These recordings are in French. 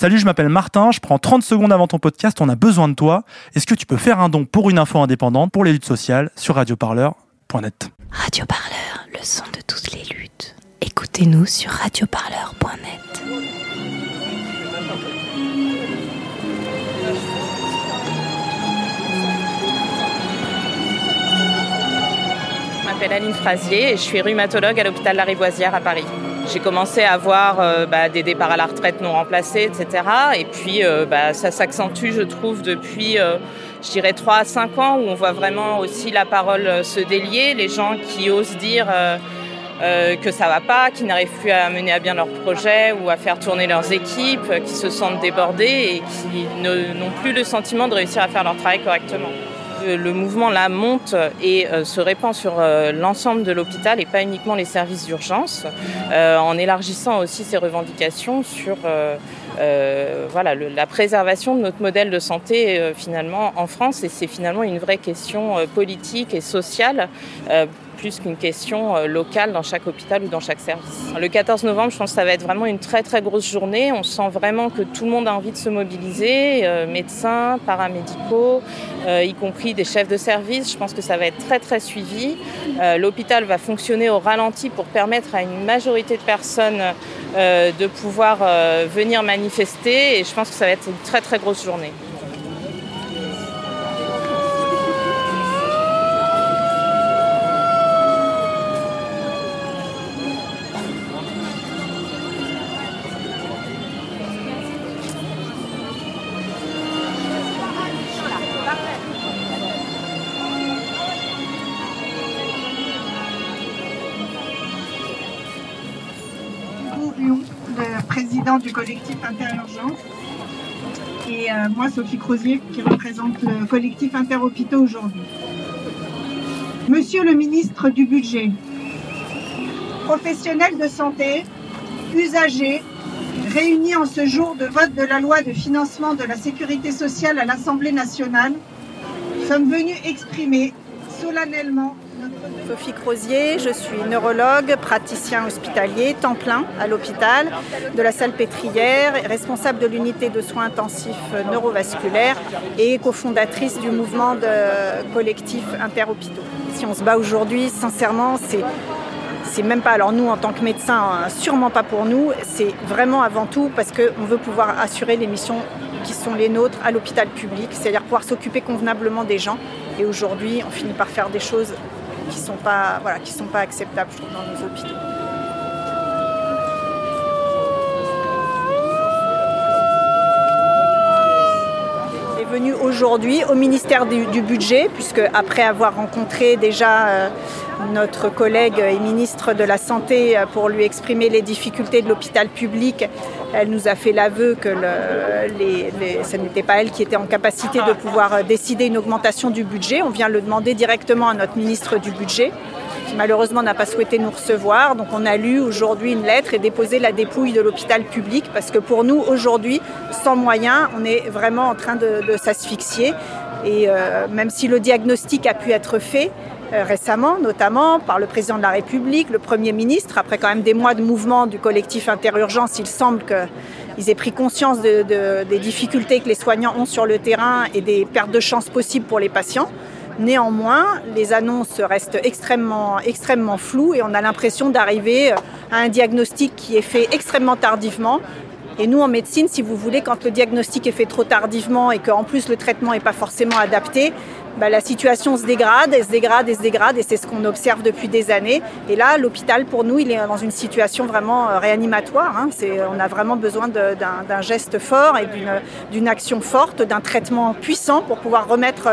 Salut, je m'appelle Martin, je prends 30 secondes avant ton podcast, on a besoin de toi. Est-ce que tu peux faire un don pour une info indépendante pour les luttes sociales sur radioparleur.net Radioparleur, le son de toutes les luttes. Écoutez-nous sur radioparleur.net. Je m'appelle Aline Frasier et je suis rhumatologue à l'hôpital Lariboisière à Paris. J'ai commencé à avoir euh, bah, des départs à la retraite non remplacés, etc. Et puis euh, bah, ça s'accentue, je trouve, depuis, euh, je dirais, 3 à 5 ans, où on voit vraiment aussi la parole se délier, les gens qui osent dire que ça va pas, qui n'arrivent plus à mener à bien leurs projets ou à faire tourner leurs équipes, qui se sentent débordés et qui n'ont plus le sentiment de réussir à faire leur travail correctement le mouvement là monte et euh, se répand sur euh, l'ensemble de l'hôpital et pas uniquement les services d'urgence, euh, en élargissant aussi ses revendications sur voilà, la préservation de notre modèle de santé finalement en France. Et c'est finalement une vraie question politique et sociale plus qu'une question euh, locale dans chaque hôpital ou dans chaque service. Le 14 novembre, je pense que ça va être vraiment une très très grosse journée. On sent vraiment que tout le monde a envie de se mobiliser, euh, médecins, paramédicaux, euh, y compris des chefs de service. Je pense que ça va être très très suivi. L'hôpital va fonctionner au ralenti pour permettre à une majorité de personnes de pouvoir venir manifester et je pense que ça va être une très très grosse journée. Du collectif Interurgence. Et euh, moi, Sophie Crozier, qui représente le collectif Interhôpitaux aujourd'hui. Monsieur le ministre du Budget, professionnels de santé, usagers, réunis en ce jour de vote de la loi de financement de la sécurité sociale à l'Assemblée nationale, sommes venus exprimer solennellement Sophie Crozier, je suis neurologue, praticien hospitalier, temps plein à l'hôpital de la salle pétrière, responsable de l'unité de soins intensifs neurovasculaires et cofondatrice du mouvement de collectif interhôpitaux. Si on se bat aujourd'hui, sincèrement, c'est c'est même pas, alors nous en tant que médecins, hein, sûrement pas pour nous, c'est vraiment avant tout parce qu'on veut pouvoir assurer les missions qui sont les nôtres à l'hôpital public, c'est-à-dire pouvoir s'occuper convenablement des gens. Et aujourd'hui, on finit par faire des choses qui ne sont, pas, voilà, sont pas acceptables dans nos hôpitaux. est venu aujourd'hui au ministère du, budget, puisque après avoir rencontré déjà euh, notre collègue et ministre de la Santé euh, pour lui exprimer les difficultés de l'hôpital public. Elle nous a fait l'aveu que ce n'était pas elle qui était en capacité de pouvoir euh, décider une augmentation du budget. On vient le demander directement à notre ministre du budget qui malheureusement n'a pas souhaité nous recevoir. Donc on a lu aujourd'hui une lettre et déposé la dépouille de l'hôpital public parce que pour nous aujourd'hui, sans moyens, on est vraiment en train de, s'asphyxier. Et euh, même si le diagnostic a pu être fait, récemment, notamment par le président de la République, le Premier ministre. Après quand même des mois de mouvement du collectif Interurgence, il semble qu'ils aient pris conscience des difficultés que les soignants ont sur le terrain et des pertes de chance possibles pour les patients. Néanmoins, les annonces restent extrêmement, extrêmement floues et on a l'impression d'arriver à un diagnostic qui est fait extrêmement tardivement. Et nous, en médecine, si vous voulez, quand le diagnostic est fait trop tardivement et qu'en plus le traitement n'est pas forcément adapté, bah, la situation se dégrade, elle se dégrade et se dégrade, et c'est ce qu'on observe depuis des années. Et là, l'hôpital, pour nous, il est dans une situation vraiment euh, réanimatoire. Hein. on a vraiment besoin d'un geste fort et d'une action forte, d'un traitement puissant pour pouvoir remettre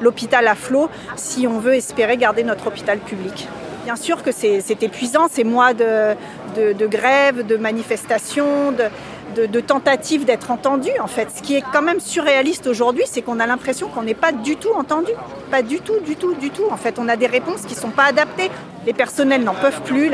l'hôpital à flot si on veut espérer garder notre hôpital public. Bien sûr que c'est épuisant, ces mois de, de, de grève, de manifestations, de, de, tentatives d'être entendu en fait. Ce qui est quand même surréaliste aujourd'hui, c'est qu'on a l'impression qu'on n'est pas du tout entendu. Pas du tout, du tout, du tout. En fait, on a des réponses qui ne sont pas adaptées. Les personnels n'en peuvent plus,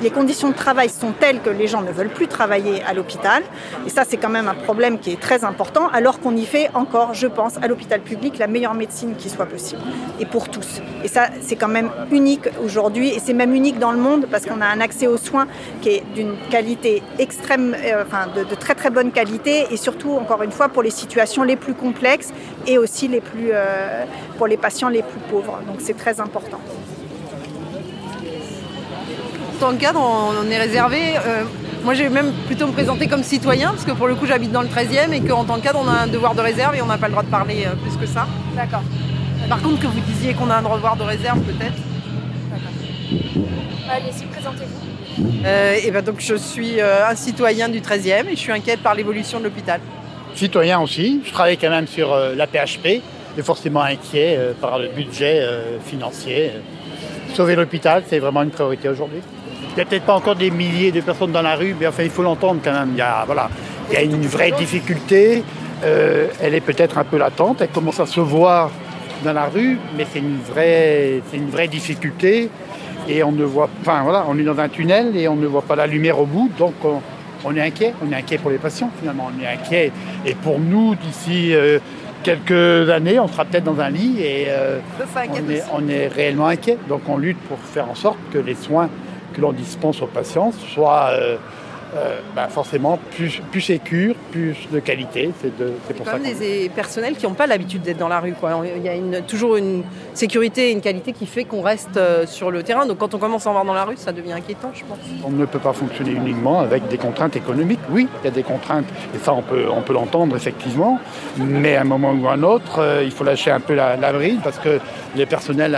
les, conditions de travail sont telles que les gens ne veulent plus travailler à l'hôpital. Et ça, c'est quand même un problème qui est très important, alors qu'on y fait encore, je pense, à l'hôpital public, la meilleure médecine qui soit possible, et pour tous. Et ça, c'est quand même unique aujourd'hui, et c'est même unique dans le monde, parce qu'on a un accès aux soins qui est d'une qualité extrême, euh, enfin de, très très bonne qualité, et surtout, encore une fois, pour les situations les plus complexes, et aussi euh, pour les patients les plus pauvres. Donc c'est très important tant que cadre, on, est réservé. Euh, moi, j'ai même plutôt me présenter comme citoyen, parce que pour le coup, j'habite dans le 13e et qu'en tant que cadre, on a un devoir de réserve et on n'a pas le droit de parler euh, plus que ça. D'accord. Par contre, que vous disiez qu'on a un devoir de réserve, peut-être. D'accord. Allez-y, présentez-vous. Euh, et ben donc, je suis euh, un citoyen du 13e et je suis inquiète par l'évolution de l'hôpital. Citoyen aussi. Je travaille quand même sur euh, la PHP et forcément inquiet euh, par le budget financier. Sauver l'hôpital, c'est vraiment une priorité aujourd'hui. Il n'y a peut-être pas encore des milliers de personnes dans la rue, mais enfin, il faut l'entendre quand même. Il y a, voilà, il y a une vraie difficulté. Euh, elle est peut-être un peu latente. Elle commence à se voir dans la rue, mais c'est une vraie, c'est une vraie difficulté. Et on ne voit, enfin voilà, on est dans un tunnel et on ne voit pas la lumière au bout. Donc on, on est inquiet. On est inquiet pour les patients finalement. On est inquiet. Et pour nous, d'ici euh, quelques années, on sera peut-être dans un lit et euh, on, est, on est réellement inquiet. Donc on lutte pour faire en sorte que les soins que l'on dispense aux patients soit euh, bah forcément plus, plus sécure, plus de qualité. C'est de, pour ça. Comme des personnels qui n'ont pas l'habitude d'être dans la rue. Quoi. Il y a une, toujours une sécurité et une qualité qui fait qu'on reste euh, sur le terrain. Donc quand on commence à en voir dans la rue, ça devient inquiétant, je pense. On ne peut pas fonctionner uniquement avec des contraintes économiques. Oui, il y a des contraintes, et ça on peut, on peut l'entendre effectivement. Mais à un moment ou à un autre, euh, il faut lâcher un peu la, la bride parce que les personnels,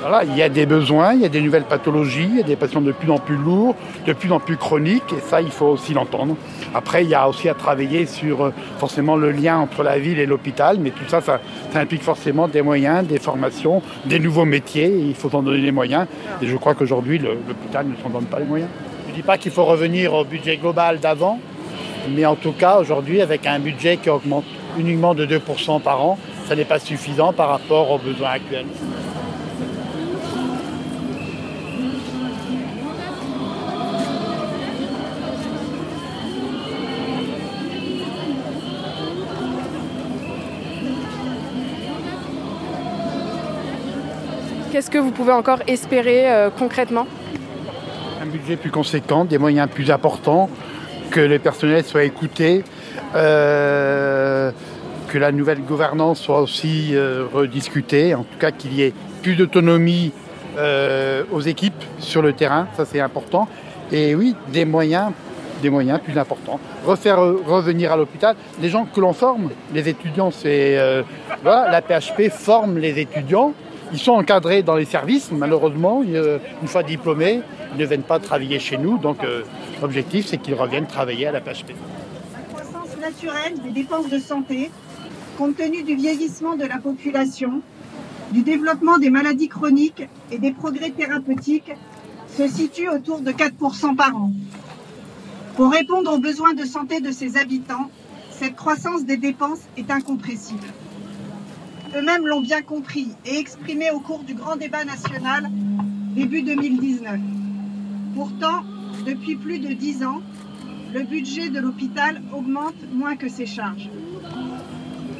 voilà, il y a des besoins, il y a des nouvelles pathologies, il y a des patients de plus en plus lourds, de plus en plus chroniques. Et ça, il faut aussi l'entendre. Après, il y a aussi à travailler sur euh, forcément le lien entre la ville et l'hôpital, mais tout ça, ça, ça, implique forcément des moyens, des formations, des nouveaux métiers, il faut s'en donner les moyens. Et je crois qu'aujourd'hui, l'hôpital ne s'en donne pas les moyens. Je ne dis pas qu'il faut revenir au budget global d'avant, mais en tout cas, aujourd'hui, avec un budget qui augmente uniquement de 2% par an, ça n'est pas suffisant par rapport aux besoins actuels. Qu'est-ce que vous pouvez encore espérer euh, concrètement? Un budget plus conséquent, des moyens plus importants, que les personnels soient écoutés, euh, que la nouvelle gouvernance soit aussi euh, rediscutée, en tout cas qu'il y ait plus d'autonomie aux équipes sur le terrain, ça c'est important. Et oui, des moyens, des moyens plus importants. Refaire revenir à l'hôpital les gens que l'on forme, les étudiants, c'est voilà, la PHP forme les étudiants ils sont encadrés dans les services, malheureusement, une fois diplômés, ils ne viennent pas travailler chez nous. Donc euh, l'objectif, c'est qu'ils reviennent travailler à la PHP. La croissance naturelle des dépenses de santé, compte tenu du vieillissement de la population, du développement des maladies chroniques et des progrès thérapeutiques, se situe autour de 4% par an. Pour répondre aux besoins de santé de ses habitants, cette croissance des dépenses est incompressible eux-mêmes l'ont bien compris et exprimé au cours du grand débat national début 2019. Pourtant, depuis plus de dix ans, le budget de l'hôpital augmente moins que ses charges.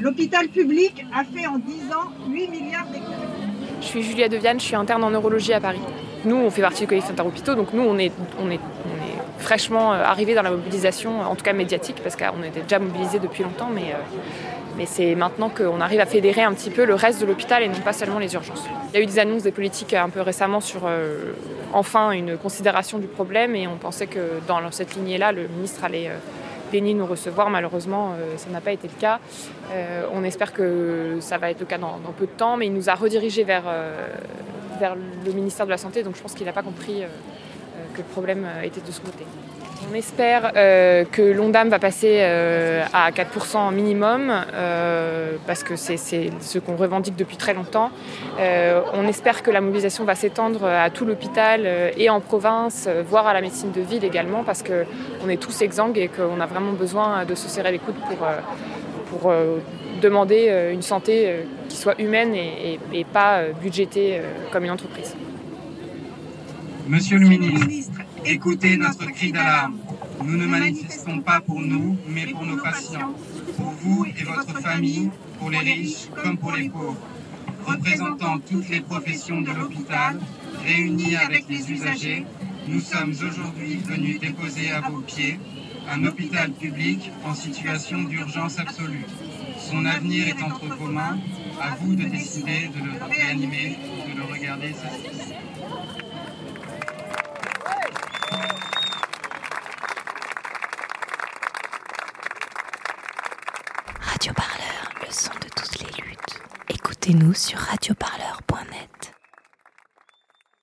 L'hôpital public a fait en 10 ans 8 milliards d'économies. Je suis Julia Deviane, je suis interne en neurologie à Paris. Nous, on fait partie du collectif interhôpitaux, donc nous, on est, on est, on est fraîchement arrivé dans la mobilisation, en tout cas médiatique, parce qu'on était déjà mobilisés depuis longtemps, mais euh, mais c'est maintenant qu'on arrive à fédérer un petit peu le reste de l'hôpital et non pas seulement les urgences. Il y a eu des annonces des politiques un peu récemment sur euh, enfin une considération du problème et on pensait que dans cette lignée-là, le ministre allait euh, daigner nous recevoir. Malheureusement, euh, ça n'a pas été le cas. Euh, on espère que ça va être le cas dans, peu de temps, mais il nous a redirigé vers, euh, vers le ministère de la Santé, donc je pense qu'il n'a pas compris que le problème était de ce côté. On espère euh, que l'ONDAM va passer euh, à 4% minimum, euh, parce que c'est ce qu'on revendique depuis très longtemps. Euh, on espère que la mobilisation va s'étendre à tout l'hôpital euh, et en province, euh, voire à la médecine de ville également, parce qu'on est tous exsangues et qu'on a vraiment besoin de se serrer les coudes pour, pour demander une santé qui soit humaine et pas budgétée comme une entreprise. Monsieur le ministre, écoutez notre cri d'alarme. Nous ne manifestons pas pour nous, mais pour nos patients, pour vous et votre famille, pour les riches comme pour les pauvres. Représentant toutes les professions de l'hôpital, réunis avec les usagers, nous sommes aujourd'hui venus déposer à vos pieds un hôpital public en situation d'urgence absolue. Son avenir est entre vos mains, à vous de décider de le réanimer, de le regarder s'assister. Écoutez-nous sur radioparleur.net.